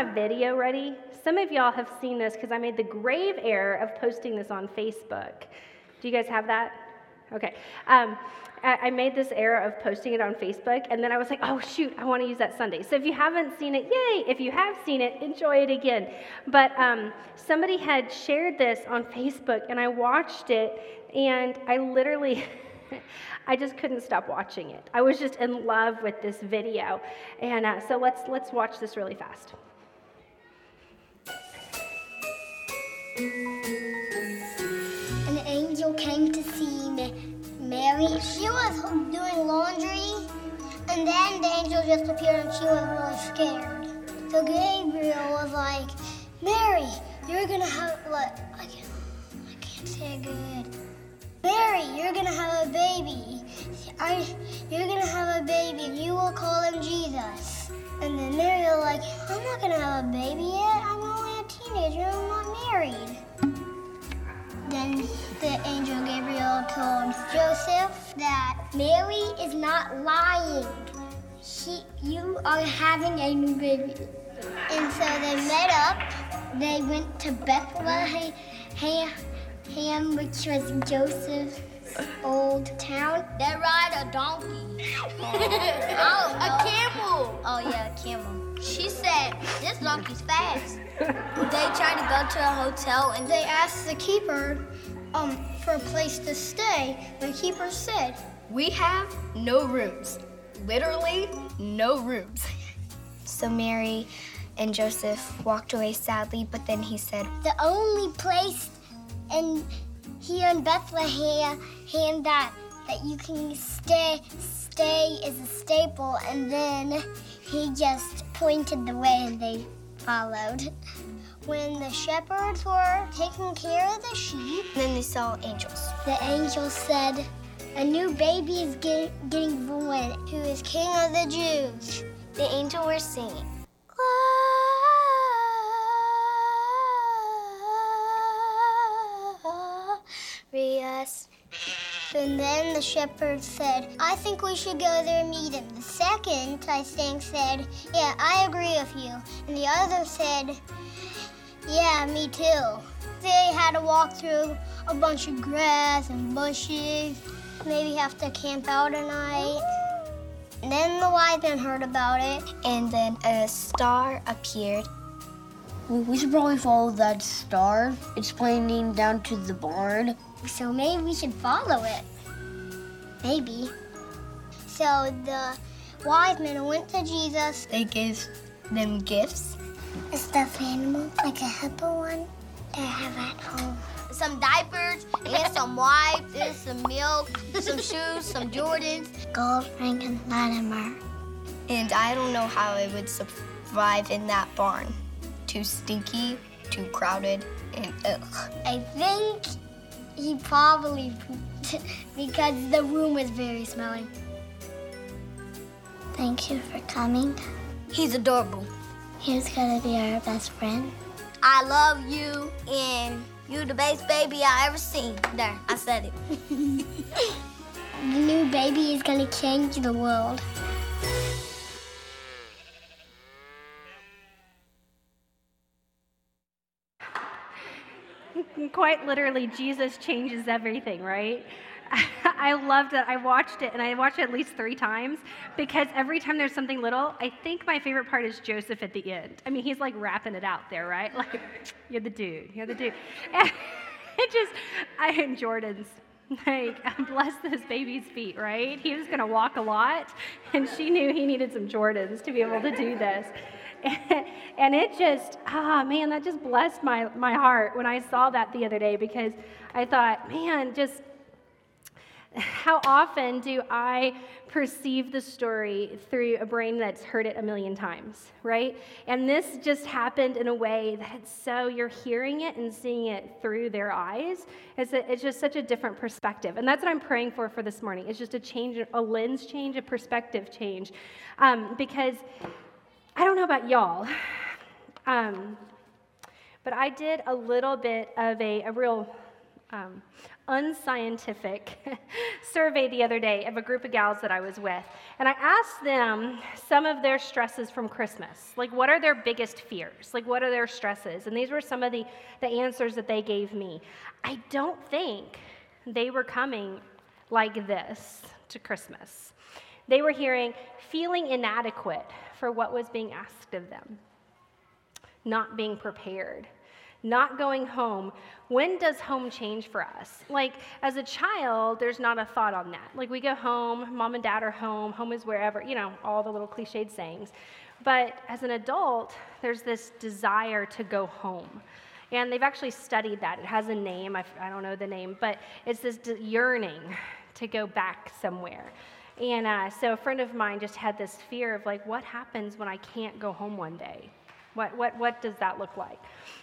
my video ready. Some of y'all have seen this because I made the grave error of posting this on Facebook. Do you guys have that? Okay. Um, I made this error of posting it on Facebook, and then I was like, oh, shoot, I want to use that Sunday. So if you haven't seen it, yay. If you have seen it, enjoy it again. But um, somebody had shared this on Facebook, and I watched it, and I literally. I just couldn't stop watching it. I was just in love with this video. And uh, so let's, let's watch this really fast. An angel came to see Mary. She was doing laundry, and then the angel just appeared and she was really scared. So Gabriel was like, Mary, you're gonna have, what? I can't, I can't say good. Mary, you're gonna have a baby. I, you're gonna have a baby, you will call him Jesus. And then Mary was like, I'm not gonna have a baby yet. I'm only teenager. I'm not married. Then the angel Gabriel told Joseph that Mary is not lying. She, you are having a new baby. And so they met up. They went to Bethlehem Ham, which was Joseph's old town. They ride a donkey. oh, a camel. Oh yeah, a camel. She said, this donkey's fast. they tried to go to a hotel and they asked the keeper um, for a place to stay. The keeper said, We have no rooms. Literally, no rooms. So Mary and Joseph walked away sadly, but then he said, The only place in here in Bethlehem hand that that you can stay stay is a staple and then he just pointed the way and they followed. When the shepherds were taking care of the sheep, then they saw angels. The angels said, A new baby is get, getting born who is king of the Jews. The angel were singing. us. And then the shepherd said, I think we should go there and meet him. The second, I think, said, Yeah, I agree with you. And the other said, Yeah, me too. They had to walk through a bunch of grass and bushes, maybe have to camp out a night. And then the wise men heard about it. And then a star appeared. We should probably follow that star. It's pointing down to the barn. So maybe we should follow it. Maybe. So the wise men went to Jesus. They gave them gifts. A stuffed animal, like a hippo one, that I have at home. Some diapers and some wipes and some milk, some shoes, some Jordans. Gold, ring, and Latimer. And I don't know how I would survive in that barn. Too stinky, too crowded, and ugh. I think he probably pooped because the room was very smelly. Thank you for coming. He's adorable. He's gonna be our best friend. I love you and you're the best baby I ever seen. There, I said it. the new baby is gonna change the world. Quite literally, Jesus changes everything, right? I loved it. I watched it, and I watched it at least three times because every time there's something little, I think my favorite part is Joseph at the end. I mean, he's like rapping it out there, right? Like, you're the dude, you're the dude. And it just, I and Jordan's like, bless this baby's feet, right? He was going to walk a lot, and she knew he needed some Jordans to be able to do this. and it just, ah, man, that just blessed my, my heart when I saw that the other day because I thought, man, just how often do I perceive the story through a brain that's heard it a million times, right? And this just happened in a way that it's so you're hearing it and seeing it through their eyes. It's, a, it's just such a different perspective. And that's what I'm praying for for this morning. It's just a change, a lens change, a perspective change. Um, because I don't know about y'all, um, but I did a little bit of a, a real um, unscientific survey the other day of a group of gals that I was with. And I asked them some of their stresses from Christmas. Like, what are their biggest fears? Like, what are their stresses? And these were some of the, the answers that they gave me. I don't think they were coming like this to Christmas. They were hearing feeling inadequate for what was being asked of them, not being prepared not going home. When does home change for us? Like, as a child, there's not a thought on that. Like, we go home, mom and dad are home, home is wherever, you know, all the little cliched sayings. But as an adult, there's this desire to go home. And they've actually studied that. It has a name, I, don't know the name, but it's this yearning to go back somewhere. And uh, so a friend of mine just had this fear of, like, what happens when I can't go home one day? What, what, what does that look like?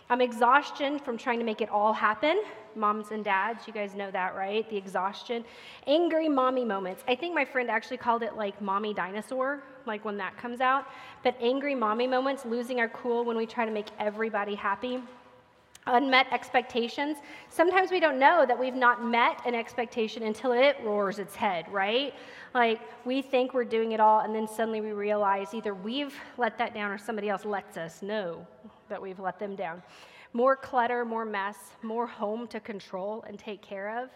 Um, exhaustion from trying to make it all happen. Moms and dads, you guys know that, right? The exhaustion. Angry mommy moments. I think my friend actually called it like mommy dinosaur, like when that comes out. But angry mommy moments, losing our cool when we try to make everybody happy unmet expectations. Sometimes we don't know that we've not met an expectation until it roars its head, right? Like we think we're doing it all, and then suddenly we realize either we've let that down or somebody else lets us know that we've let them down. More clutter, more mess, more home to control and take care of.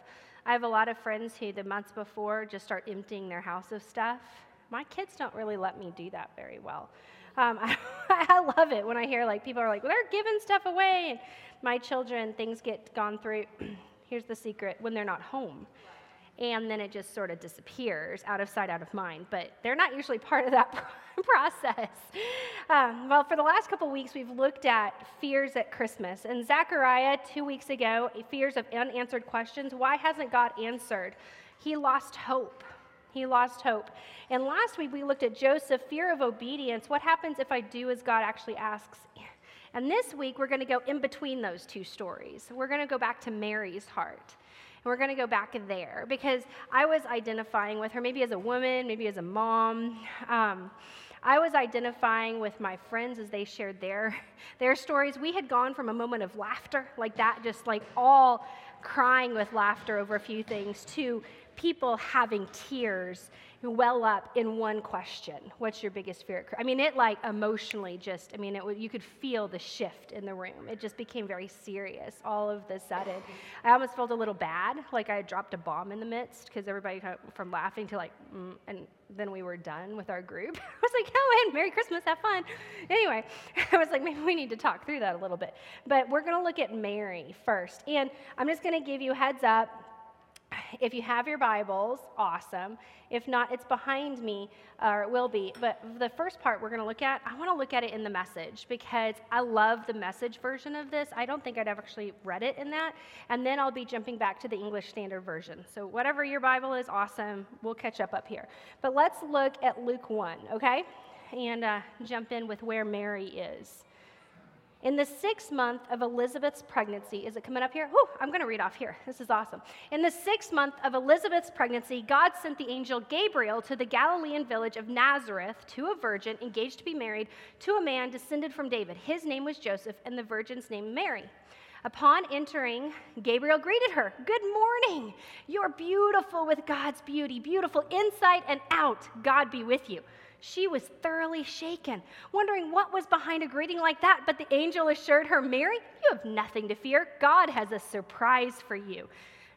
I have a lot of friends who, the months before, just start emptying their house of stuff. My kids don't really let me do that very well. Um, I, I, love it when I hear like people are like, well, they're giving stuff away. And my children, things get gone through. Here's the secret when they're not home. And then it just sort of disappears out of sight, out of mind. But they're not usually part of that process. Um, well, for the last couple weeks, we've looked at fears at Christmas. And Zechariah, two weeks ago, fears of unanswered questions. Why hasn't God answered? He lost hope. He lost hope. And last week we looked at Joseph, fear of obedience. What happens if I do as God actually asks? And this week we're going to go in between those two stories. We're going to go back to Mary's heart. And we're going to go back there because I was identifying with her, maybe as a woman, maybe as a mom. Um, I was identifying with my friends as they shared their, their stories. We had gone from a moment of laughter, like that, just like all crying with laughter over a few things, to people having tears well up in one question What's your biggest fear? I mean, it like emotionally just, I mean, it, you could feel the shift in the room. It just became very serious all of the sudden. I almost felt a little bad, like I had dropped a bomb in the midst because everybody kind of, from laughing to like, mm, and then we were done with our group. I was like, oh, and Merry Christmas, have fun. Anyway, I was like, maybe we need to talk through that a little bit. But we're going to look at Mary first. And I'm just going to give you heads up if you have your Bibles, awesome. If not, it's behind me, or it will be. But the first part we're going to look at, I want to look at it in the message because I love the message version of this. I don't think I'd actually read it in that. And then I'll be jumping back to the English Standard Version. So, whatever your Bible is, awesome. We'll catch up up here. But let's look at Luke 1, okay? And uh, jump in with where Mary is. In the sixth month of Elizabeth's pregnancy, is it coming up here? Oh, I'm going to read off here. This is awesome. In the sixth month of Elizabeth's pregnancy, God sent the angel Gabriel to the Galilean village of Nazareth to a virgin engaged to be married to a man descended from David. His name was Joseph, and the virgin's name Mary. Upon entering, Gabriel greeted her. Good morning. You're beautiful with God's beauty, beautiful inside and out. God be with you. She was thoroughly shaken, wondering what was behind a greeting like that. But the angel assured her, Mary, you have nothing to fear. God has a surprise for you.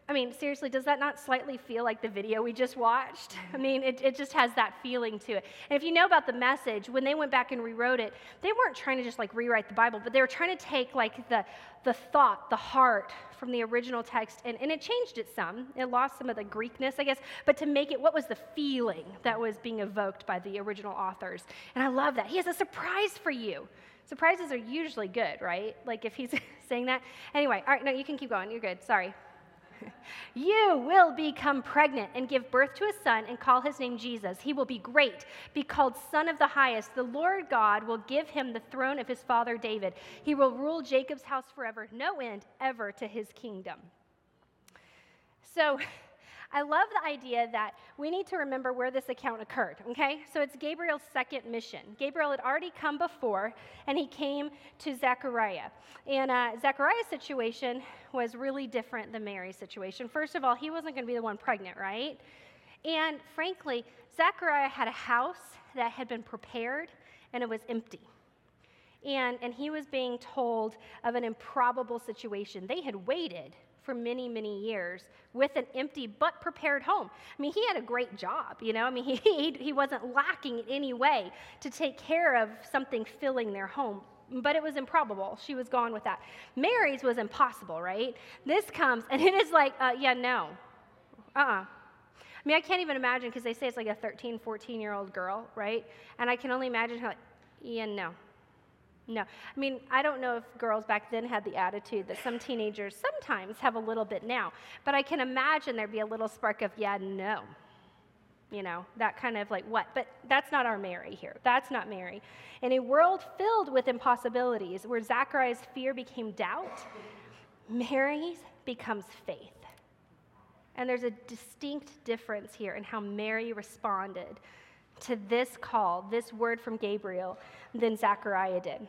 I mean, seriously, does that not slightly feel like the video we just watched? I mean, it, it just has that feeling to it. And if you know about the message, when they went back and rewrote it, they weren't trying to just like rewrite the Bible, but they were trying to take like the, the thought, the heart from the original text, and, and it changed it some. It lost some of the Greekness, I guess, but to make it, what was the feeling that was being evoked by the original authors? And I love that. He has a surprise for you. Surprises are usually good, right? Like if he's saying that. Anyway, all right, no, you can keep going. You're good. Sorry. You will become pregnant and give birth to a son and call his name Jesus. He will be great, be called Son of the Highest. The Lord God will give him the throne of his father David. He will rule Jacob's house forever, no end ever to his kingdom. So, I love the idea that we need to remember where this account occurred, okay? So it's Gabriel's second mission. Gabriel had already come before, and he came to Zechariah. And uh, Zechariah's situation was really different than Mary's situation. First of all, he wasn't going to be the one pregnant, right? And frankly, Zechariah had a house that had been prepared, and it was empty. And, and he was being told of an improbable situation. They had waited for many, many years with an empty but prepared home. I mean, he had a great job, you know? I mean, he, he, he wasn't lacking in any way to take care of something filling their home. But it was improbable. She was gone with that. Mary's was impossible, right? This comes, and it is like, uh, yeah, no. Uh uh-uh. uh I mean, I can't even imagine because they say it's like a 13, 14 year old girl, right? And I can only imagine how, yeah, no. No. I mean, I don't know if girls back then had the attitude that some teenagers sometimes have a little bit now, but I can imagine there'd be a little spark of, yeah, no. You know, that kind of like what? But that's not our Mary here. That's not Mary. In a world filled with impossibilities, where Zachariah's fear became doubt, Mary's becomes faith. And there's a distinct difference here in how Mary responded to this call, this word from Gabriel, than Zechariah did.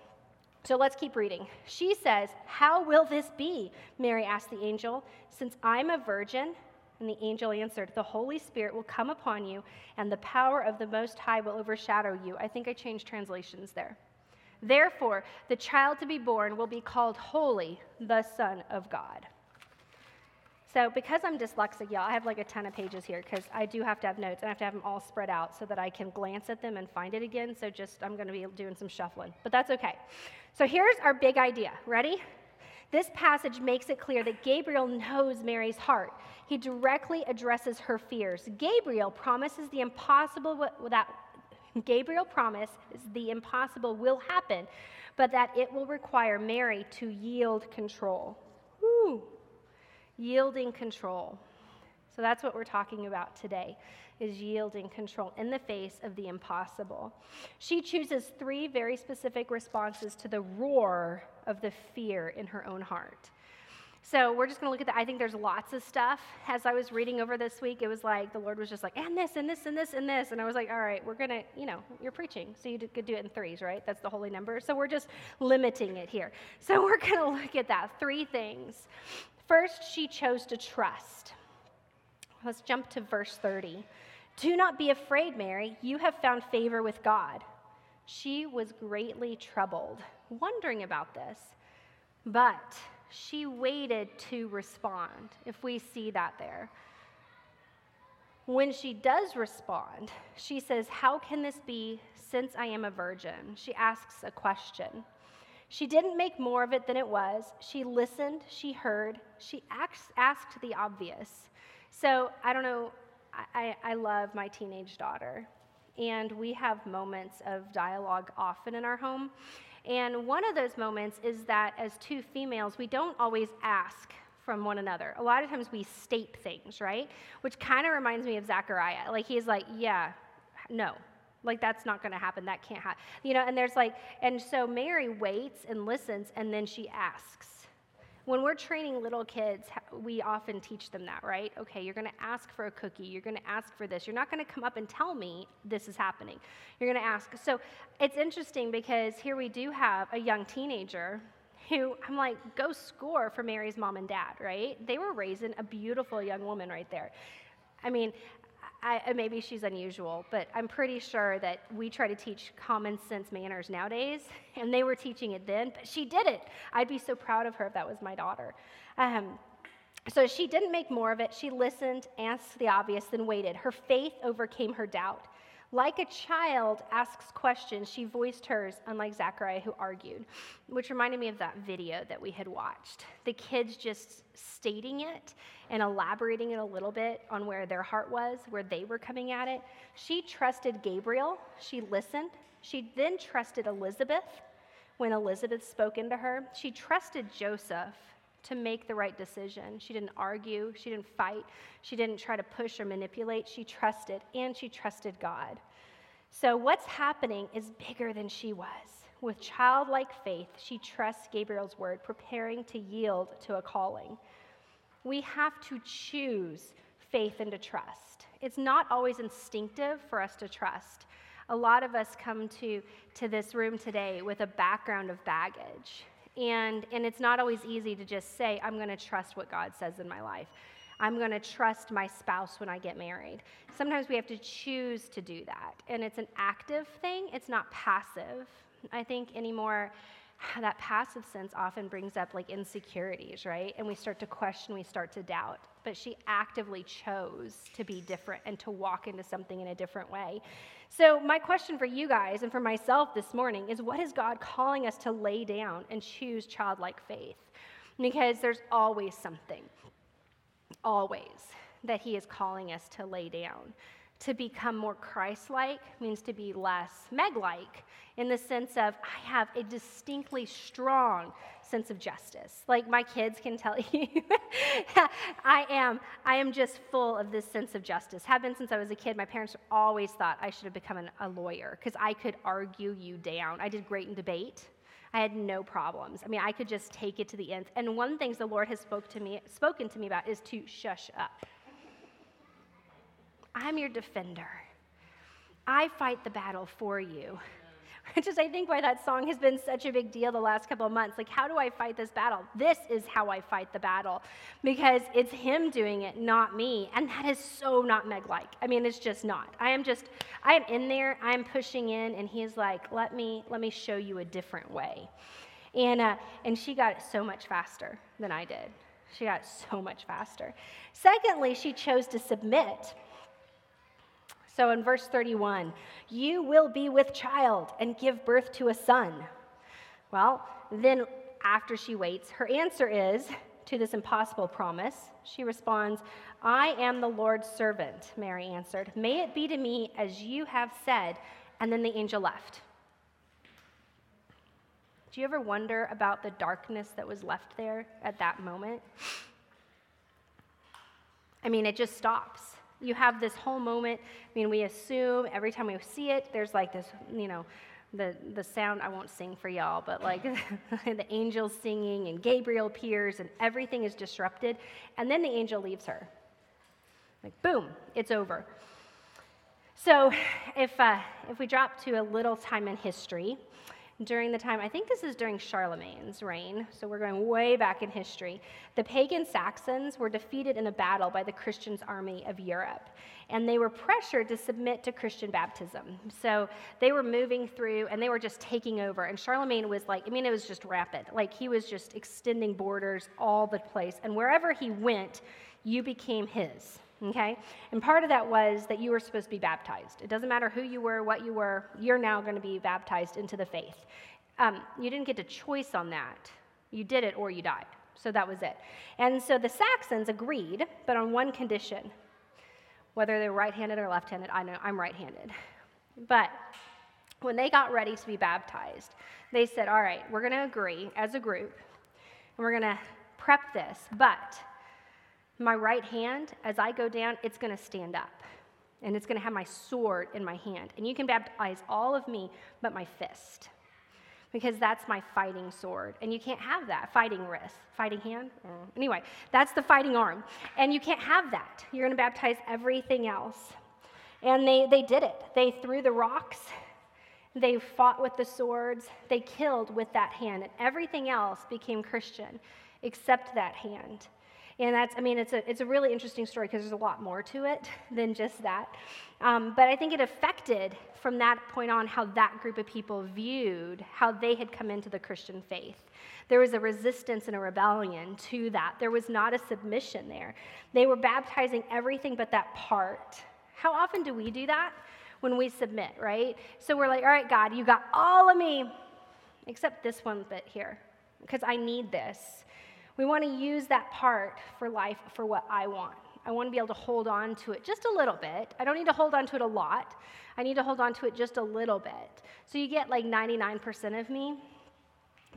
So let's keep reading. She says, How will this be? Mary asked the angel, Since I'm a virgin. And the angel answered, The Holy Spirit will come upon you, and the power of the Most High will overshadow you. I think I changed translations there. Therefore, the child to be born will be called Holy, the Son of God. So because I'm dyslexic, y'all, I have like a ton of pages here because I do have to have notes and I have to have them all spread out so that I can glance at them and find it again. So just, I'm going to be doing some shuffling, but that's okay. So here's our big idea. Ready? This passage makes it clear that Gabriel knows Mary's heart. He directly addresses her fears. Gabriel promises the impossible that Gabriel promises the impossible will happen, but that it will require Mary to yield control. Woo yielding control. So that's what we're talking about today is yielding control in the face of the impossible. She chooses three very specific responses to the roar of the fear in her own heart. So we're just going to look at that. I think there's lots of stuff. As I was reading over this week, it was like the Lord was just like, and this, and this, and this, and this. And I was like, all right, we're going to, you know, you're preaching. So you could do it in threes, right? That's the holy number. So we're just limiting it here. So we're going to look at that. Three things. First, she chose to trust. Let's jump to verse 30. Do not be afraid, Mary. You have found favor with God. She was greatly troubled, wondering about this, but she waited to respond, if we see that there. When she does respond, she says, How can this be since I am a virgin? She asks a question. She didn't make more of it than it was. She listened, she heard, she asked the obvious. So I don't know, I, I love my teenage daughter, and we have moments of dialogue often in our home. And one of those moments is that as two females, we don't always ask from one another. A lot of times we state things, right? Which kind of reminds me of Zachariah. Like he's like, yeah, no, like, that's not going to happen. That can't happen. You know, and there's like, and so Mary waits and listens, and then she asks. When we're training little kids, we often teach them that, right? Okay, you're going to ask for a cookie. You're going to ask for this. You're not going to come up and tell me this is happening. You're going to ask. So it's interesting because here we do have a young teenager who I'm like, go score for Mary's mom and dad, right? They were raising a beautiful young woman right there. I mean, I, maybe she's unusual, but I'm pretty sure that we try to teach common sense manners nowadays, and they were teaching it then, but she did it. I'd be so proud of her if that was my daughter. Um, so she didn't make more of it. She listened, asked the obvious, then waited. Her faith overcame her doubt. Like a child asks questions, she voiced hers, unlike Zachariah, who argued, which reminded me of that video that we had watched. The kids just stating it and elaborating it a little bit on where their heart was, where they were coming at it. She trusted Gabriel, she listened. She then trusted Elizabeth when Elizabeth spoke into her. She trusted Joseph to make the right decision. She didn't argue, she didn't fight, she didn't try to push or manipulate. She trusted, and she trusted God. So, what's happening is bigger than she was. With childlike faith, she trusts Gabriel's word, preparing to yield to a calling. We have to choose faith and to trust. It's not always instinctive for us to trust. A lot of us come to, to this room today with a background of baggage. And, and it's not always easy to just say, I'm going to trust what God says in my life. I'm going to trust my spouse when I get married. Sometimes we have to choose to do that. And it's an active thing, it's not passive. I think anymore, that passive sense often brings up like insecurities, right? And we start to question, we start to doubt. But she actively chose to be different and to walk into something in a different way. So, my question for you guys and for myself this morning is what is God calling us to lay down and choose childlike faith? Because there's always something always that He is calling us to lay down. To become more Christ like means to be less Meg like in the sense of I have a distinctly strong sense of justice. Like my kids can tell you, I am, I am just full of this sense of justice. Have been since I was a kid. My parents always thought I should have become an, a lawyer because I could argue you down. I did great in debate. I had no problems. I mean, I could just take it to the end. And one things the Lord has spoke to me, spoken to me about is to shush up. I'm your defender. I fight the battle for you. Which is, I think, why that song has been such a big deal the last couple of months. Like, how do I fight this battle? This is how I fight the battle because it's Him doing it, not me. And that is so not Meg like. I mean, it's just not. I am just, I am in there, I am pushing in, and He's like, let me, let me show you a different way. And, uh, and she got it so much faster than I did. She got so much faster. Secondly, she chose to submit. So in verse 31, you will be with child and give birth to a son. Well, then after she waits, her answer is to this impossible promise. She responds, I am the Lord's servant, Mary answered. May it be to me as you have said. And then the angel left. Do you ever wonder about the darkness that was left there at that moment? I mean, it just stops you have this whole moment. I mean, we assume every time we see it, there's like this, you know, the, the sound, I won't sing for y'all, but like the angels singing and Gabriel appears and everything is disrupted. And then the angel leaves her. Like, boom, it's over. So if, uh, if we drop to a little time in history, during the time, I think this is during Charlemagne's reign, so we're going way back in history. The pagan Saxons were defeated in a battle by the Christians' army of Europe, and they were pressured to submit to Christian baptism. So they were moving through and they were just taking over. And Charlemagne was like, I mean, it was just rapid. Like he was just extending borders all the place. And wherever he went, you became his okay? And part of that was that you were supposed to be baptized. It doesn't matter who you were, what you were, you're now going to be baptized into the faith. Um, you didn't get a choice on that. You did it or you died. So that was it. And so the Saxons agreed, but on one condition whether they were right handed or left handed, I know I'm right handed. But when they got ready to be baptized, they said, All right, we're going to agree as a group, and we're going to prep this, but my right hand, as I go down, it's going to stand up. And it's going to have my sword in my hand. And you can baptize all of me but my fist. Because that's my fighting sword. And you can't have that. Fighting wrist. Fighting hand? Mm. Anyway, that's the fighting arm. And you can't have that. You're going to baptize everything else. And they, they did it. They threw the rocks. They fought with the swords. They killed with that hand. And everything else became Christian except that hand. And that's, I mean, it's a, it's a really interesting story because there's a lot more to it than just that. Um, but I think it affected from that point on how that group of people viewed how they had come into the Christian faith. There was a resistance and a rebellion to that. There was not a submission there. They were baptizing everything but that part. How often do we do that? When we submit, right? So we're like, all right, God, you got all of me, except this one bit here, because I need this. We want to use that part for life for what I want. I want to be able to hold on to it just a little bit. I don't need to hold on to it a lot. I need to hold on to it just a little bit. So you get like 99% of me.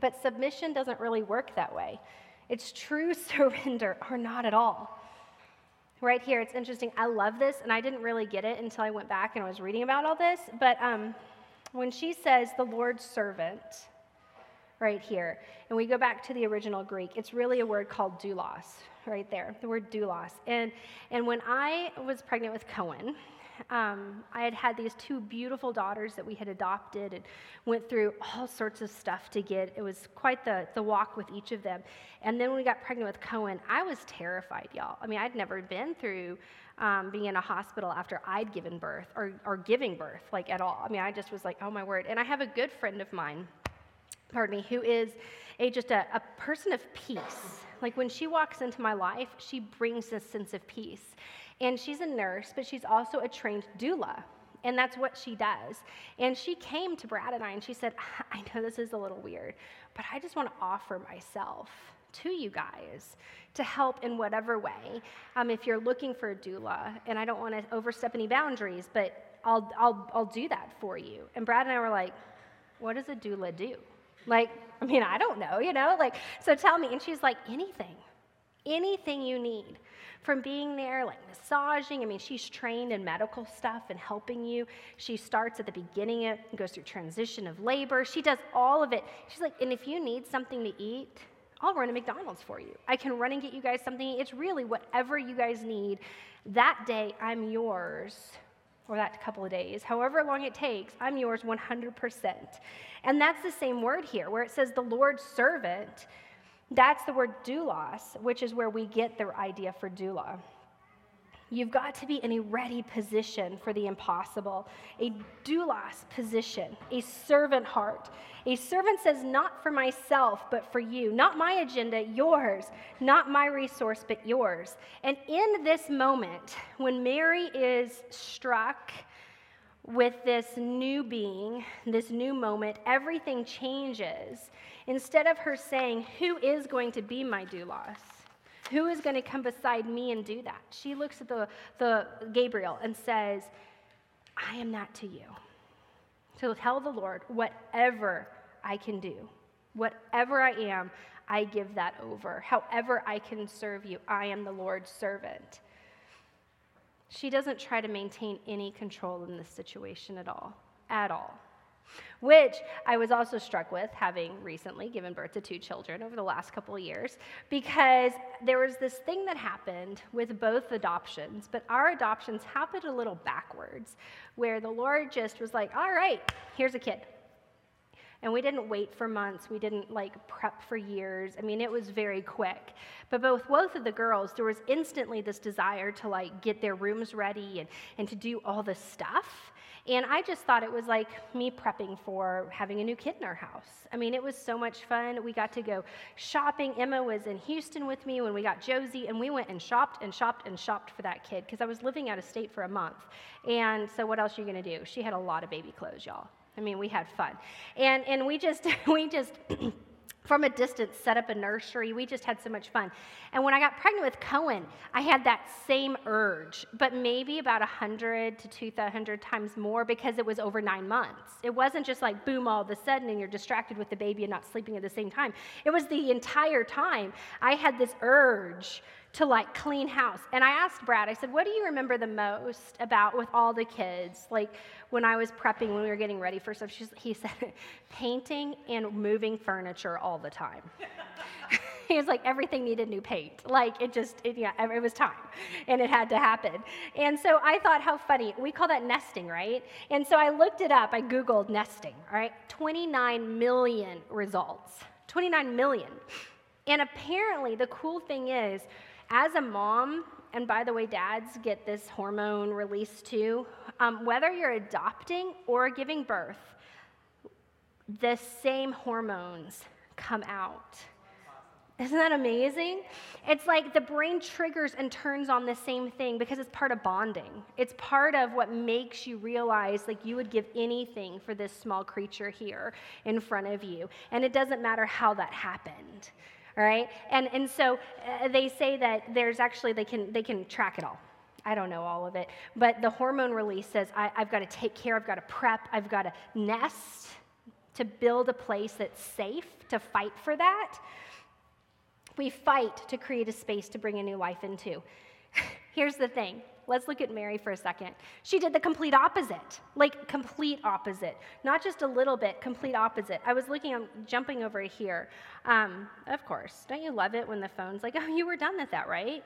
But submission doesn't really work that way. It's true surrender or not at all. Right here, it's interesting. I love this, and I didn't really get it until I went back and I was reading about all this. But um, when she says the Lord's servant, right here. And we go back to the original Greek, it's really a word called doulos, right there, the word doulos. And, and when I was pregnant with Cohen, um, I had had these two beautiful daughters that we had adopted and went through all sorts of stuff to get. It was quite the, the walk with each of them. And then when we got pregnant with Cohen, I was terrified, y'all. I mean, I'd never been through um, being in a hospital after I'd given birth or, or giving birth, like at all. I mean, I just was like, oh my word. And I have a good friend of mine pardon me, who is a, just a, a person of peace. Like when she walks into my life, she brings a sense of peace. And she's a nurse, but she's also a trained doula. And that's what she does. And she came to Brad and I and she said, I know this is a little weird, but I just want to offer myself to you guys to help in whatever way. Um, if you're looking for a doula, and I don't want to overstep any boundaries, but I'll, I'll, I'll do that for you. And Brad and I were like, what does a doula do? Like, I mean, I don't know, you know? Like, so tell me. And she's like, anything, anything you need. From being there, like massaging, I mean, she's trained in medical stuff and helping you. She starts at the beginning and goes through transition of labor. She does all of it. She's like, and if you need something to eat, I'll run a McDonald's for you. I can run and get you guys something. It's really whatever you guys need. That day, I'm yours or that couple of days, however long it takes, I'm yours 100%. And that's the same word here, where it says the Lord's servant. That's the word doulos, which is where we get the idea for doula. You've got to be in a ready position for the impossible, a doulos position, a servant heart. A servant says, Not for myself, but for you. Not my agenda, yours. Not my resource, but yours. And in this moment, when Mary is struck with this new being, this new moment, everything changes. Instead of her saying, Who is going to be my doulos? Who is going to come beside me and do that? She looks at the, the Gabriel and says, I am that to you. So tell the Lord, whatever I can do, whatever I am, I give that over. However, I can serve you, I am the Lord's servant. She doesn't try to maintain any control in this situation at all, at all which I was also struck with having recently given birth to two children over the last couple of years, because there was this thing that happened with both adoptions, but our adoptions happened a little backwards, where the Lord just was like, all right, here's a kid. And we didn't wait for months. We didn't like prep for years. I mean, it was very quick. But both both of the girls, there was instantly this desire to like get their rooms ready and, and to do all this stuff. And I just thought it was like me prepping for having a new kid in our house. I mean, it was so much fun. We got to go shopping. Emma was in Houston with me when we got Josie, and we went and shopped and shopped and shopped for that kid because I was living out of state for a month. And so, what else are you going to do? She had a lot of baby clothes, y'all. I mean, we had fun. And, and we just, we just, from a distance set up a nursery. We just had so much fun. And when I got pregnant with Cohen, I had that same urge, but maybe about 100 to 200 times more because it was over nine months. It wasn't just like boom all of a sudden and you're distracted with the baby and not sleeping at the same time. It was the entire time I had this urge to like clean house. And I asked Brad, I said, What do you remember the most about with all the kids? Like when I was prepping, when we were getting ready for stuff, he said, Painting and moving furniture all the time. he was like, everything needed new paint. Like it just, it, yeah, it was time and it had to happen. And so I thought, how funny. We call that nesting, right? And so I looked it up. I Googled nesting, all right? 29 million results. 29 million. And apparently, the cool thing is, as a mom, and by the way, dads get this hormone release too, um, whether you're adopting or giving birth, the same hormones come out. Isn't that amazing? It's like the brain triggers and turns on the same thing because it's part of bonding. It's part of what makes you realize like you would give anything for this small creature here in front of you. And it doesn't matter how that happened all right? And, and so uh, they say that there's actually, they can, they can track it all. I don't know all of it. But the hormone release says I, I've got to take care, I've got to prep, I've got to nest to build a place that's safe to fight for that. We fight to create a space to bring a new life into. Here's the thing Let's look at Mary for a second. She did the complete opposite, like complete opposite, not just a little bit, complete opposite. I was looking, I'm jumping over here. Um, of course, don't you love it when the phone's like, oh, you were done with that, right?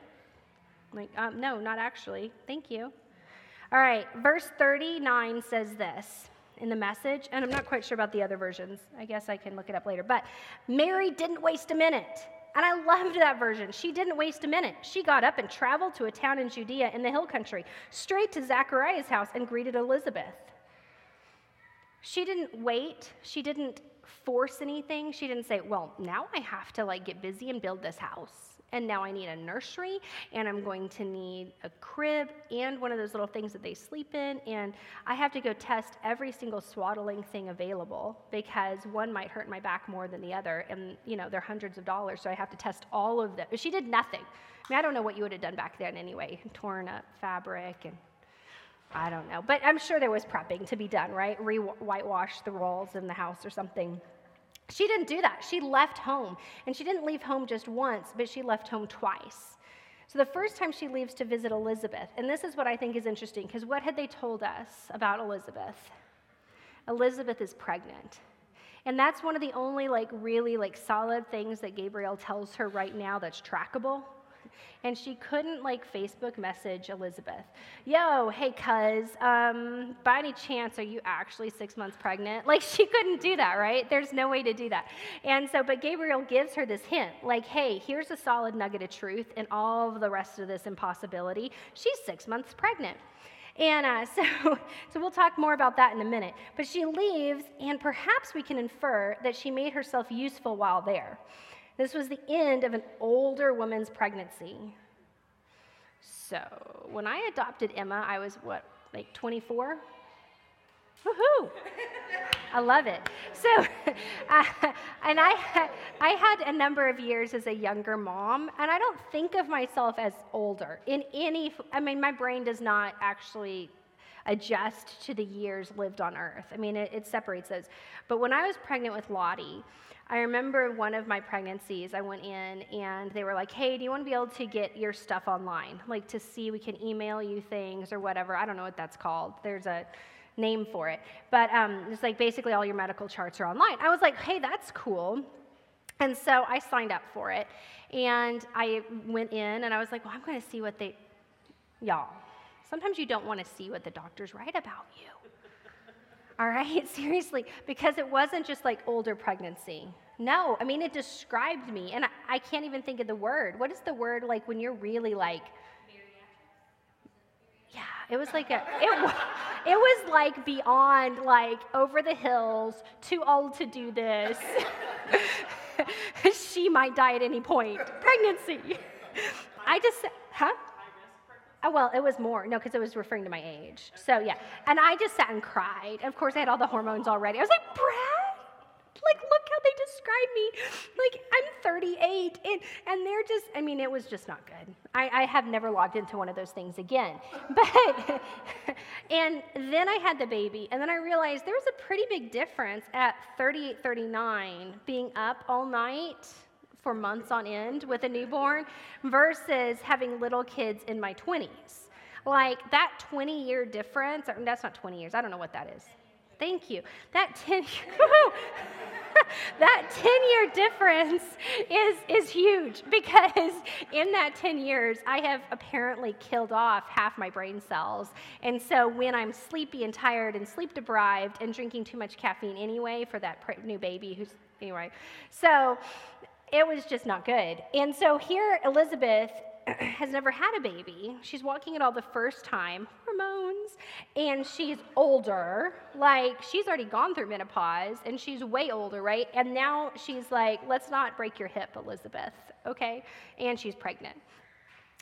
like, um, no, not actually. Thank you. All right, verse 39 says this in the message, and I'm not quite sure about the other versions. I guess I can look it up later. But Mary didn't waste a minute. And I loved that version. She didn't waste a minute. She got up and traveled to a town in Judea in the hill country, straight to Zachariah's house, and greeted Elizabeth. She didn't wait. She didn't force anything. She didn't say, well, now I have to like get busy and build this house and now I need a nursery, and I'm going to need a crib and one of those little things that they sleep in, and I have to go test every single swaddling thing available because one might hurt my back more than the other, and you know they're hundreds of dollars, so I have to test all of them. She did nothing. I mean, I don't know what you would have done back then anyway, torn up fabric and. I don't know, but I'm sure there was prepping to be done, right? Re whitewash the walls in the house or something. She didn't do that. She left home. And she didn't leave home just once, but she left home twice. So the first time she leaves to visit Elizabeth, and this is what I think is interesting, because what had they told us about Elizabeth? Elizabeth is pregnant. And that's one of the only like really like solid things that Gabriel tells her right now that's trackable and she couldn't like Facebook message Elizabeth, yo, hey, cuz, um, by any chance, are you actually six months pregnant? Like, she couldn't do that, right? There's no way to do that. And so, but Gabriel gives her this hint, like, hey, here's a solid nugget of truth in all of the rest of this impossibility. She's six months pregnant. And uh, so, so we'll talk more about that in a minute. But she leaves, and perhaps we can infer that she made herself useful while there. This was the end of an older woman's pregnancy. So when I adopted Emma, I was what, like 24? Woohoo! I love it. So, uh, and I, I had a number of years as a younger mom, and I don't think of myself as older in any. I mean, my brain does not actually adjust to the years lived on earth. I mean, it, it separates those. But when I was pregnant with Lottie, I remember one of my pregnancies, I went in and they were like, hey, do you want to be able to get your stuff online? Like to see, we can email you things or whatever. I don't know what that's called. There's a name for it. But um, it's like basically all your medical charts are online. I was like, hey, that's cool. And so I signed up for it. And I went in and I was like, well, I'm going to see what they, y'all, sometimes you don't want to see what the doctors write about you. All right, seriously, because it wasn't just like older pregnancy. No, I mean, it described me, and I, I can't even think of the word. What is the word like when you're really like, yeah, it was like a, it, it was like beyond like over the hills, too old to do this. she might die at any point. Pregnancy. I just, huh? Oh, well, it was more. No, because it was referring to my age. So, yeah. And I just sat and cried. Of course, I had all the hormones already. I was like, Brad, like, look they describe me. Like, I'm 38. And, and they're just, I mean, it was just not good. I, I have never logged into one of those things again. But, and then I had the baby. And then I realized there was a pretty big difference at 38, 39, being up all night for months on end with a newborn versus having little kids in my 20s. Like that 20 year difference, that's not 20 years, I don't know what that is. Thank you. That 10 that 10 year difference is, is huge because in that 10 years, I have apparently killed off half my brain cells. And so when I'm sleepy and tired and sleep deprived and drinking too much caffeine anyway for that new baby who's, anyway. So it was just not good. And so here, Elizabeth has never had a baby. She's walking it all the first time, hormones, and she's older. Like, she's already gone through menopause, and she's way older, right? And now she's like, let's not break your hip, Elizabeth, okay? And she's pregnant.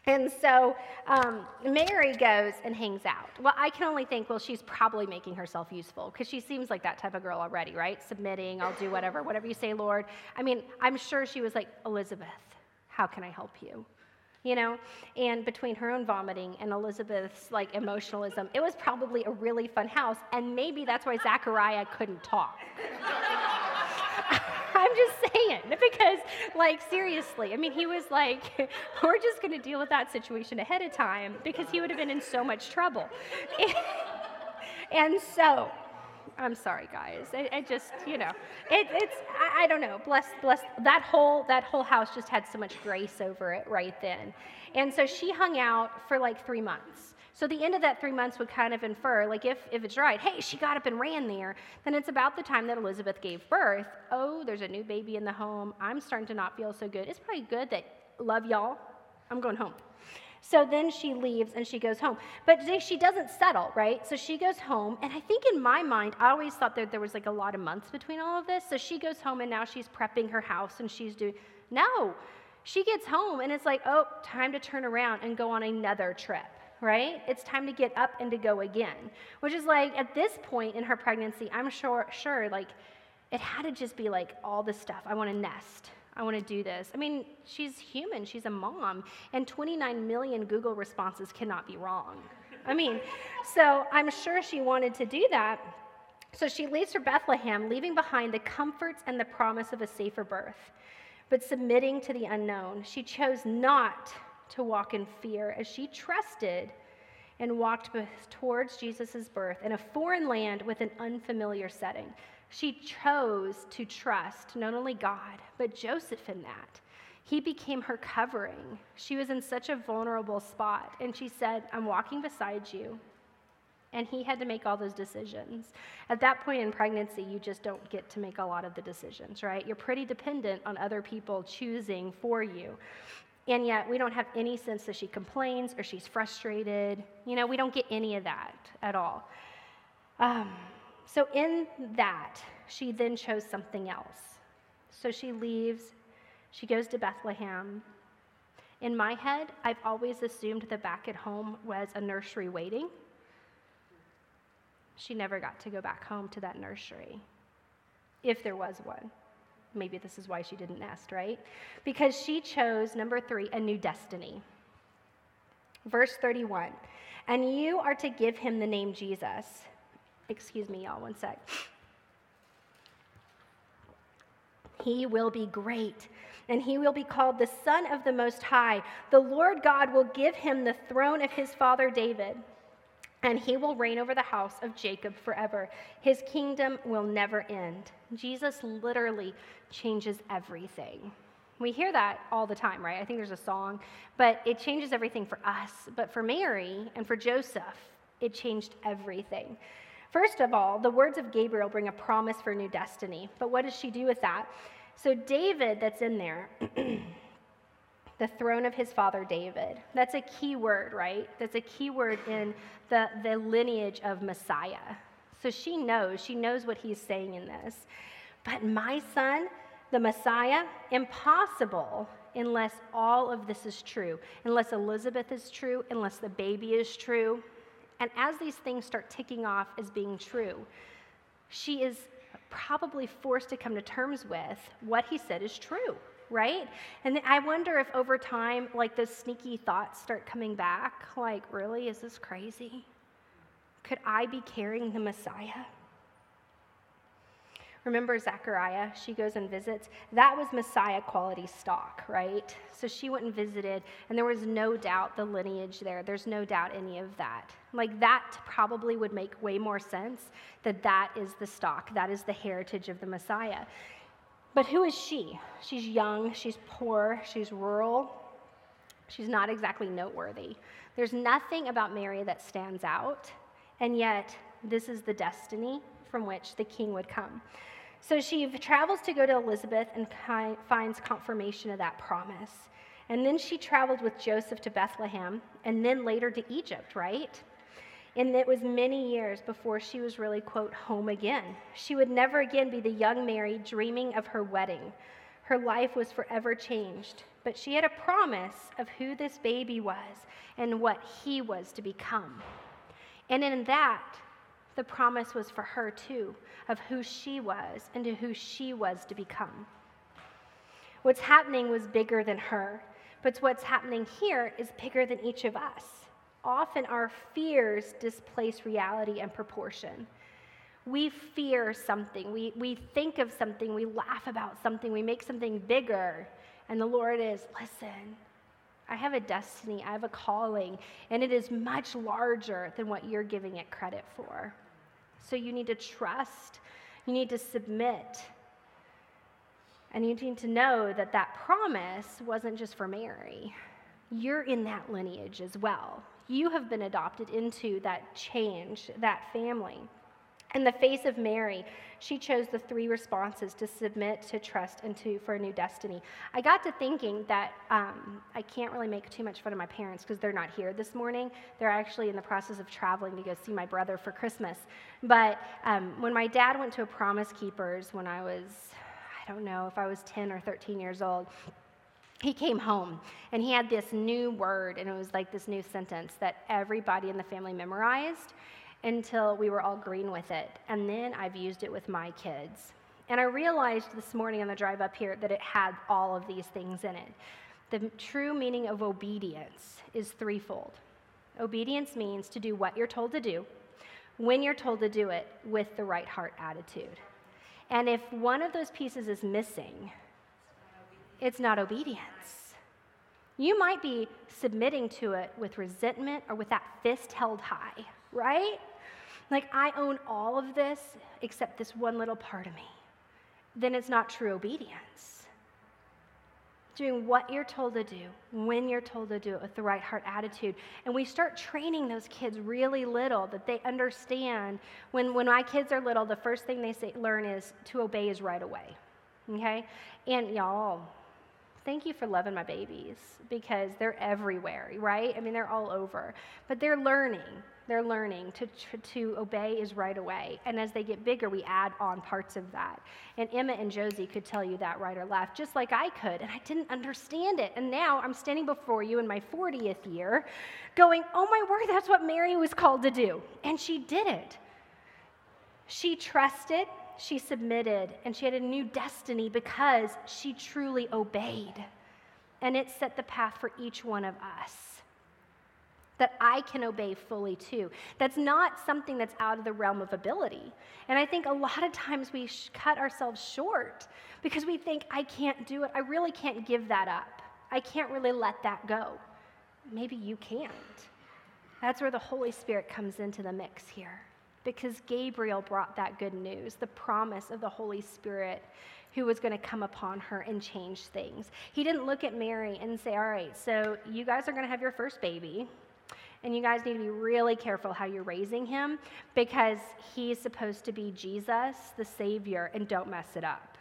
And so um, Mary goes and hangs out. Well, I can only think, well, she's probably making herself useful because she seems like that type of girl already, right? Submitting, I'll do whatever, whatever you say, Lord. I mean, I'm sure she was like, Elizabeth, how can I help you? You know? And between her own vomiting and Elizabeth's like emotionalism, it was probably a really fun house. And maybe that's why Zachariah couldn't talk. I'm just saying, because, like, seriously, I mean, he was like, we're just going to deal with that situation ahead of time because he would have been in so much trouble. and so, I'm sorry, guys. I, I just, you know, it, it's, I, I, don't know. Bless, bless. That whole, that whole house just had so much grace over it right then. And so she hung out for like three months. So the end of that three months would kind of infer, like if, if it's right, hey, she got up and ran there, then it's about the time that Elizabeth gave birth. Oh, there's a new baby in the home. I'm starting to not feel so good. It's probably good that, love y'all, I'm going home. So then she leaves and she goes home. But she doesn't settle, right? So she goes home. And I think in my mind, I always thought that there was like a lot of months between all of this. So she goes home and now she's prepping her house and she's doing. No, she gets home and it's like, oh, time to turn around and go on another trip, right? It's time to get up and to go again. Which is like at this point in her pregnancy, I'm sure, sure, like it had to just be like all the stuff. I want to nest. I want to do this. I mean, she's human, she's a mom, and 29 million Google responses cannot be wrong. I mean, so I'm sure she wanted to do that. So she leaves for Bethlehem, leaving behind the comforts and the promise of a safer birth, but submitting to the unknown. She chose not to walk in fear as she trusted and walked towards Jesus' birth in a foreign land with an unfamiliar setting. She chose to trust not only God, but Joseph in that. He became her covering. She was in such a vulnerable spot, and she said, I'm walking beside you. And he had to make all those decisions. At that point in pregnancy, you just don't get to make a lot of the decisions, right? You're pretty dependent on other people choosing for you. And yet, we don't have any sense that she complains or she's frustrated. You know, we don't get any of that at all. Um, so, in that, she then chose something else. So she leaves, she goes to Bethlehem. In my head, I've always assumed that back at home was a nursery waiting. She never got to go back home to that nursery, if there was one. Maybe this is why she didn't nest, right? Because she chose, number three, a new destiny. Verse 31 And you are to give him the name Jesus Excuse me, y'all, one sec. He will be great, and he will be called the Son of the Most High. The Lord God will give him the throne of his father David, and he will reign over the house of Jacob forever. His kingdom will never end. Jesus literally changes everything. We hear that all the time, right? I think there's a song, but it changes everything for us. But for Mary and for Joseph, it changed everything. First of all, the words of Gabriel bring a promise for a new destiny. But what does she do with that? So, David, that's in there, the throne of his father David, that's a key word, right? That's a key word in the, the lineage of Messiah. So she knows, she knows what he's saying in this. But my son, the Messiah, impossible unless all of this is true, unless Elizabeth is true, unless the baby is true, and as these things start ticking off as being true, she is probably forced to come to terms with what he said is true, right? And I wonder if over time, like those sneaky thoughts start coming back like, really, is this crazy? Could I be carrying the Messiah? Remember Zechariah? She goes and visits. That was Messiah quality stock, right? So she went and visited, and there was no doubt the lineage there. There's no doubt any of that. Like that probably would make way more sense that that is the stock, that is the heritage of the Messiah. But who is she? She's young, she's poor, she's rural, she's not exactly noteworthy. There's nothing about Mary that stands out, and yet this is the destiny from which the king would come. So she travels to go to Elizabeth and finds confirmation of that promise. And then she traveled with Joseph to Bethlehem and then later to Egypt, right? And it was many years before she was really, quote, home again. She would never again be the young Mary dreaming of her wedding. Her life was forever changed. But she had a promise of who this baby was and what he was to become. And in that, the promise was for her too, of who she was and to who she was to become. What's happening was bigger than her, but what's happening here is bigger than each of us. Often our fears displace reality and proportion. We fear something, we, we think of something, we laugh about something, we make something bigger. And the Lord is, listen, I have a destiny, I have a calling, and it is much larger than what you're giving it credit for. So you need to trust, you need to submit, and you need to know that that promise wasn't just for Mary. You're in that lineage as well. You have been adopted into that change, that family. In the face of Mary, she chose the three responses to submit, to trust, and to for a new destiny. I got to thinking that um, I can't really make too much fun of my parents because they're not here this morning. They're actually in the process of traveling to go see my brother for Christmas. But um, when my dad went to a Promise Keepers when I was, I don't know if I was 10 or 13 years old, he came home and he had this new word, and it was like this new sentence that everybody in the family memorized until we were all green with it. And then I've used it with my kids. And I realized this morning on the drive up here that it had all of these things in it. The true meaning of obedience is threefold. Obedience means to do what you're told to do, when you're told to do it, with the right heart attitude. And if one of those pieces is missing, it's not obedience. You might be submitting to it with resentment or with that fist held high, right? Like, I own all of this except this one little part of me. Then it's not true obedience. Doing what you're told to do, when you're told to do it with the right heart attitude. And we start training those kids really little that they understand. When, when my kids are little, the first thing they say, learn is to obey is right away. Okay? And y'all, thank you for loving my babies because they're everywhere, right? I mean, they're all over. But they're learning. They're learning to, to obey is right away. And as they get bigger, we add on parts of that. And Emma and Josie could tell you that right or left, just like I could. And I didn't understand it. And now I'm standing before you in my 40th year going, oh my word, that's what Mary was called to do. And she did it. She trusted, she submitted and she had a new destiny because she truly obeyed. And it set the path for each one of us that I can obey fully too. That's not something that's out of the realm of ability. And I think a lot of times we sh- cut ourselves short because we think, I can't do it. I really can't give that up. I can't really let that go. Maybe you can't. That's where the Holy Spirit comes into the mix here because Gabriel brought that good news, the promise of the Holy Spirit who was going to come upon her and change things. He didn't look at Mary and say, All right, so you guys are going to have your first baby. And you guys need to be really careful how you're raising him because he's supposed to be Jesus, the Savior, and don't mess it up.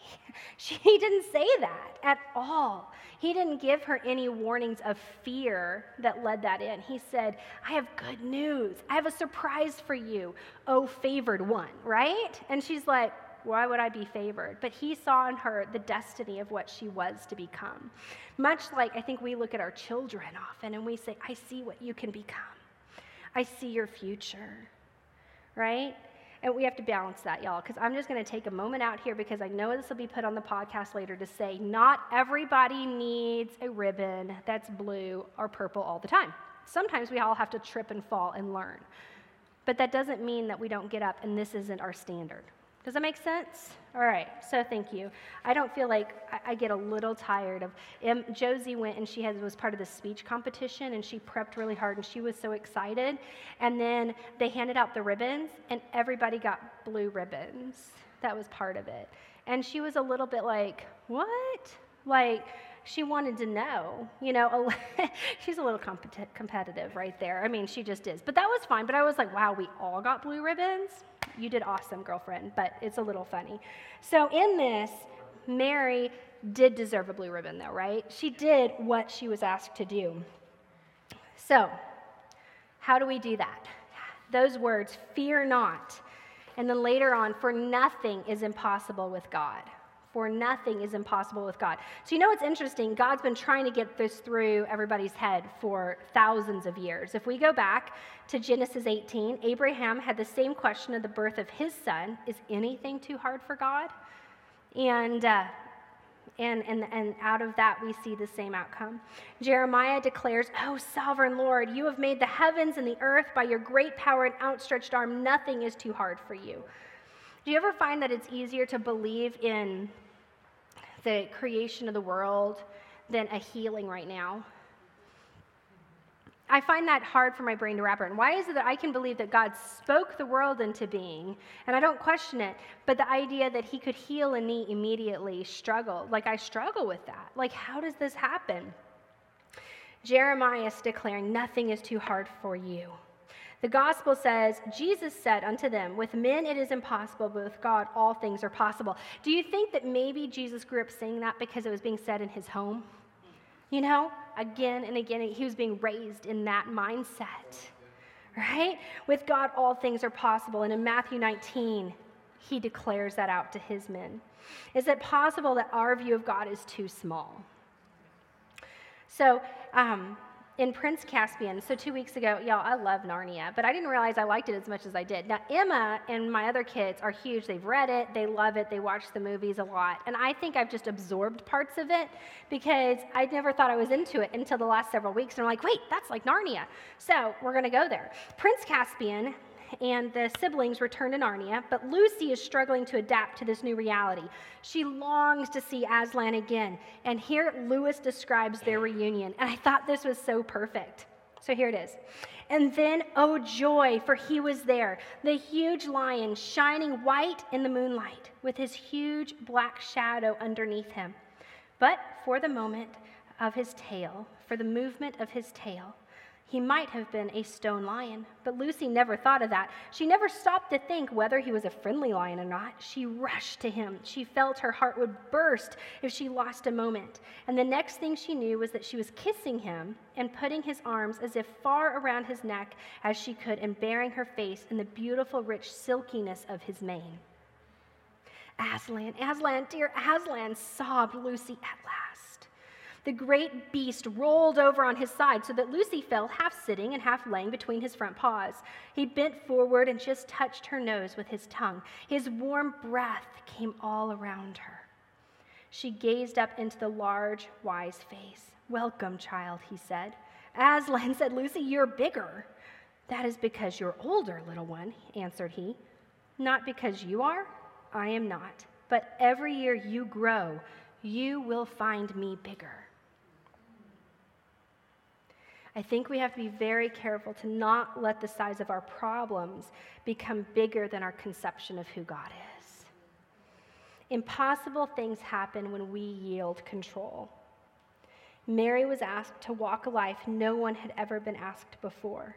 She didn't say that at all. He didn't give her any warnings of fear that led that in. He said, I have good news. I have a surprise for you, oh favored one, right? And she's like, why would I be favored? But he saw in her the destiny of what she was to become. Much like I think we look at our children often and we say, I see what you can become, I see your future, right? And we have to balance that, y'all, because I'm just going to take a moment out here because I know this will be put on the podcast later to say not everybody needs a ribbon that's blue or purple all the time. Sometimes we all have to trip and fall and learn. But that doesn't mean that we don't get up and this isn't our standard. Does that make sense? All right, so thank you. I don't feel like I, I get a little tired of. Josie went and she had, was part of the speech competition and she prepped really hard and she was so excited. And then they handed out the ribbons and everybody got blue ribbons. That was part of it. And she was a little bit like, what? Like, she wanted to know, you know, she's a little compet- competitive right there. I mean, she just is. But that was fine. But I was like, wow, we all got blue ribbons? You did awesome, girlfriend, but it's a little funny. So in this, Mary did deserve a blue ribbon, though, right? She did what she was asked to do. So, how do we do that? Those words, fear not. And then later on, for nothing is impossible with God for nothing is impossible with God. So, you know what's interesting? God's been trying to get this through everybody's head for thousands of years. If we go back to Genesis 18, Abraham had the same question of the birth of his son Is anything too hard for God? And uh, And, and, and out of that, we see the same outcome. Jeremiah declares, Oh, sovereign Lord, you have made the heavens and the earth by your great power and outstretched arm. Nothing is too hard for you. Do you ever find that it's easier to believe in the creation of the world than a healing right now? I find that hard for my brain to wrap around. Why is it that I can believe that God spoke the world into being, and I don't question it, but the idea that He could heal a knee immediately struggle? Like, I struggle with that. Like, how does this happen? Jeremiah is declaring, Nothing is too hard for you. The gospel says, Jesus said unto them, With men it is impossible, but with God all things are possible. Do you think that maybe Jesus grew up saying that because it was being said in his home? You know, again and again, he was being raised in that mindset, right? With God, all things are possible. And in Matthew 19, he declares that out to his men. Is it possible that our view of God is too small? So, um, in Prince Caspian, so two weeks ago, y'all, I love Narnia, but I didn't realize I liked it as much as I did. Now, Emma and my other kids are huge. They've read it, they love it, they watch the movies a lot. And I think I've just absorbed parts of it because I never thought I was into it until the last several weeks. And I'm like, wait, that's like Narnia. So we're to go there. Prince Caspian and the siblings return to Narnia, but Lucy is struggling to adapt to this new reality. She longs to see Aslan again, and here Lewis describes their reunion, and I thought this was so perfect. So here it is. And then, oh joy, for he was there, the huge lion shining white in the moonlight, with his huge black shadow underneath him. But for the moment of his tail, for the movement of his tail, he might have been a stone lion, but Lucy never thought of that. She never stopped to think whether he was a friendly lion or not. She rushed to him. She felt her heart would burst if she lost a moment. And the next thing she knew was that she was kissing him and putting his arms as if far around his neck as she could and burying her face in the beautiful, rich silkiness of his mane. Aslan, Aslan, dear Aslan, sobbed Lucy at last the great beast rolled over on his side so that Lucy fell half sitting and half laying between his front paws. He bent forward and just touched her nose with his tongue. His warm breath came all around her. She gazed up into the large, wise face. Welcome, child, he said. Aslan said, Lucy, you're bigger. That is because you're older, little one, answered he. Not because you are, I am not. But every year you grow, you will find me bigger. I think we have to be very careful to not let the size of our problems become bigger than our conception of who God is. Impossible things happen when we yield control. Mary was asked to walk a life no one had ever been asked before.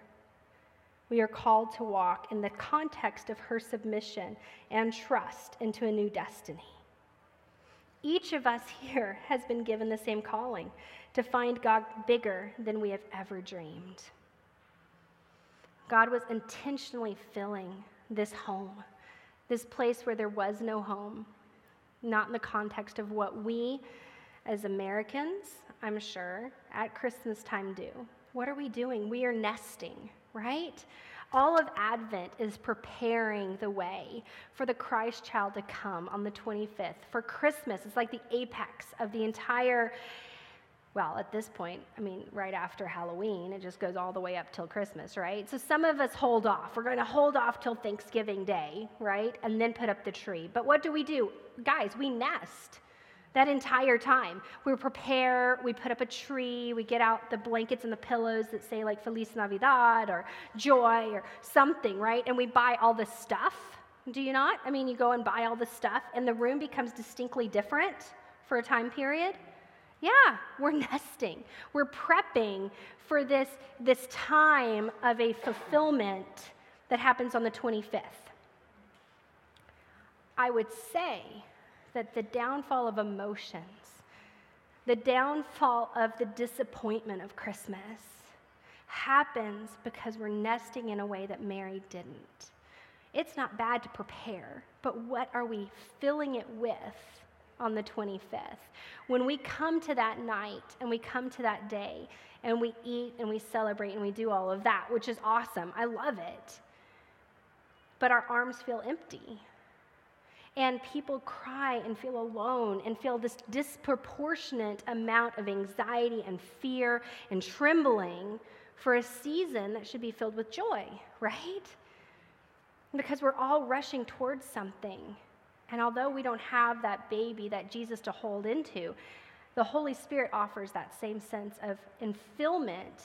We are called to walk in the context of her submission and trust into a new destiny. Each of us here has been given the same calling to find God bigger than we have ever dreamed. God was intentionally filling this home, this place where there was no home, not in the context of what we as Americans, I'm sure, at Christmas time do. What are we doing? We are nesting, right? All of Advent is preparing the way for the Christ child to come on the 25th. For Christmas, it's like the apex of the entire well, at this point, I mean, right after Halloween, it just goes all the way up till Christmas, right? So some of us hold off. We're going to hold off till Thanksgiving Day, right? And then put up the tree. But what do we do? Guys, we nest that entire time. We prepare, we put up a tree, we get out the blankets and the pillows that say like Feliz Navidad or joy or something, right? And we buy all the stuff. Do you not? I mean, you go and buy all the stuff, and the room becomes distinctly different for a time period. Yeah, we're nesting. We're prepping for this, this time of a fulfillment that happens on the 25th. I would say that the downfall of emotions, the downfall of the disappointment of Christmas, happens because we're nesting in a way that Mary didn't. It's not bad to prepare, but what are we filling it with on the 25th. When we come to that night and we come to that day and we eat and we celebrate and we do all of that, which is awesome, I love it. But our arms feel empty. And people cry and feel alone and feel this disproportionate amount of anxiety and fear and trembling for a season that should be filled with joy, right? Because we're all rushing towards something. And although we don't have that baby, that Jesus to hold into, the Holy Spirit offers that same sense of infillment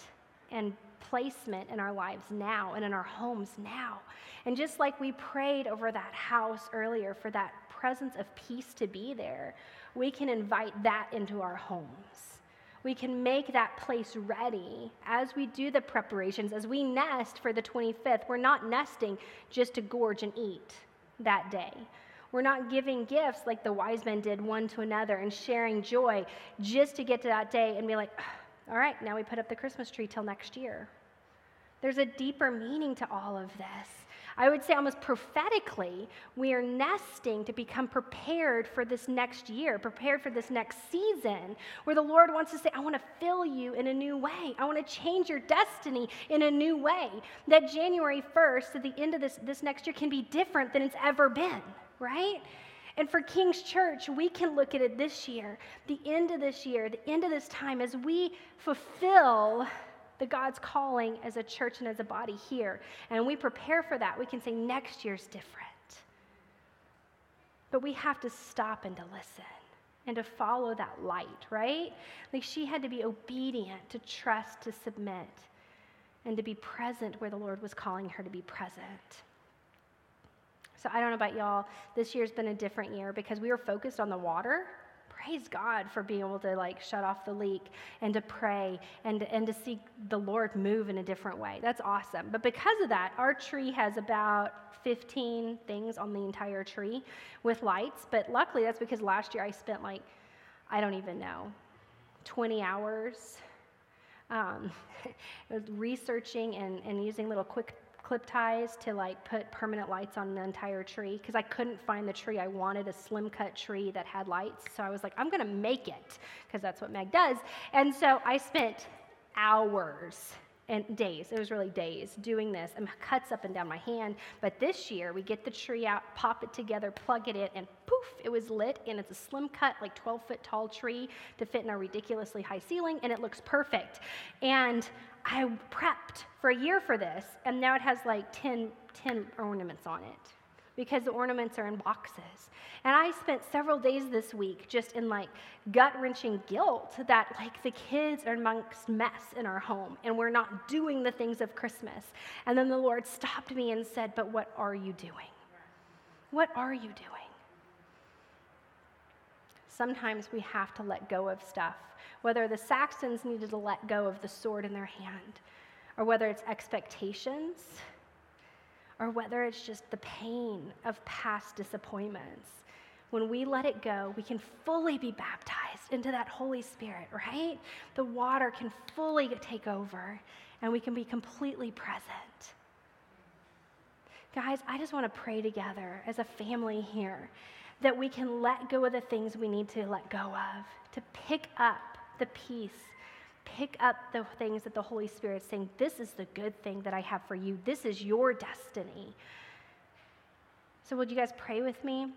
and placement in our lives now and in our homes now. And just like we prayed over that house earlier for that presence of peace to be there, we can invite that into our homes. We can make that place ready as we do the preparations, as we nest for the 25th. We're not nesting just to gorge and eat that day. We're not giving gifts like the wise men did one to another and sharing joy just to get to that day and be like, all right, now we put up the Christmas tree till next year. There's a deeper meaning to all of this. I would say almost prophetically, we are nesting to become prepared for this next year, prepared for this next season, where the Lord wants to say, I want to fill you in a new way. I want to change your destiny in a new way. That January 1st, to the end of this, this next year, can be different than it's ever been right? And for King's Church, we can look at it this year, the end of this year, the end of this time, as we fulfill the God's calling as a church and as a body here. And we prepare for that. We can say next year's different. But we have to stop and to listen and to follow that light, right? Like she had to be obedient, to trust, to submit, and to be present where the Lord was calling her to be present. So I don't know about y'all. This year's been a different year because we were focused on the water. Praise God for being able to like shut off the leak and to pray and, and to see the Lord move in a different way. That's awesome. But because of that, our tree has about 15 things on the entire tree with lights. But luckily, that's because last year I spent like, I don't even know, 20 hours um, researching and, and using little quick clip ties to like put permanent lights on the entire tree because I couldn't find the tree. I wanted a slim cut tree that had lights. So I was like, I'm going to make it because that's what Meg does. And so I spent hours and days, it was really days doing this and cuts up and down my hand. But this year we get the tree out, pop it together, plug it in, and poof, it was lit. And it's a slim cut, like 12 foot tall tree to fit in a ridiculously high ceiling, and it looks perfect. And I prepped for a year for this, and now it has like 10, 10 ornaments on it because the ornaments are in boxes. And I spent several days this week just in like gut wrenching guilt that like the kids are amongst mess in our home and we're not doing the things of Christmas. And then the Lord stopped me and said, But what are you doing? What are you doing? Sometimes we have to let go of stuff whether the Saxons needed to let go of the sword in their hand, or whether it's expectations, or whether it's just the pain of past disappointments. When we let it go, we can fully be baptized into that Holy Spirit, right? The water can fully take over, and we can be completely present. Guys, I just want to pray together as a family here that we can let go of the things we need to let go of, to pick up the peace. Pick up the things that the Holy Spirit's saying, This is the good thing that I have for you. This is your destiny. So, would you guys pray with me?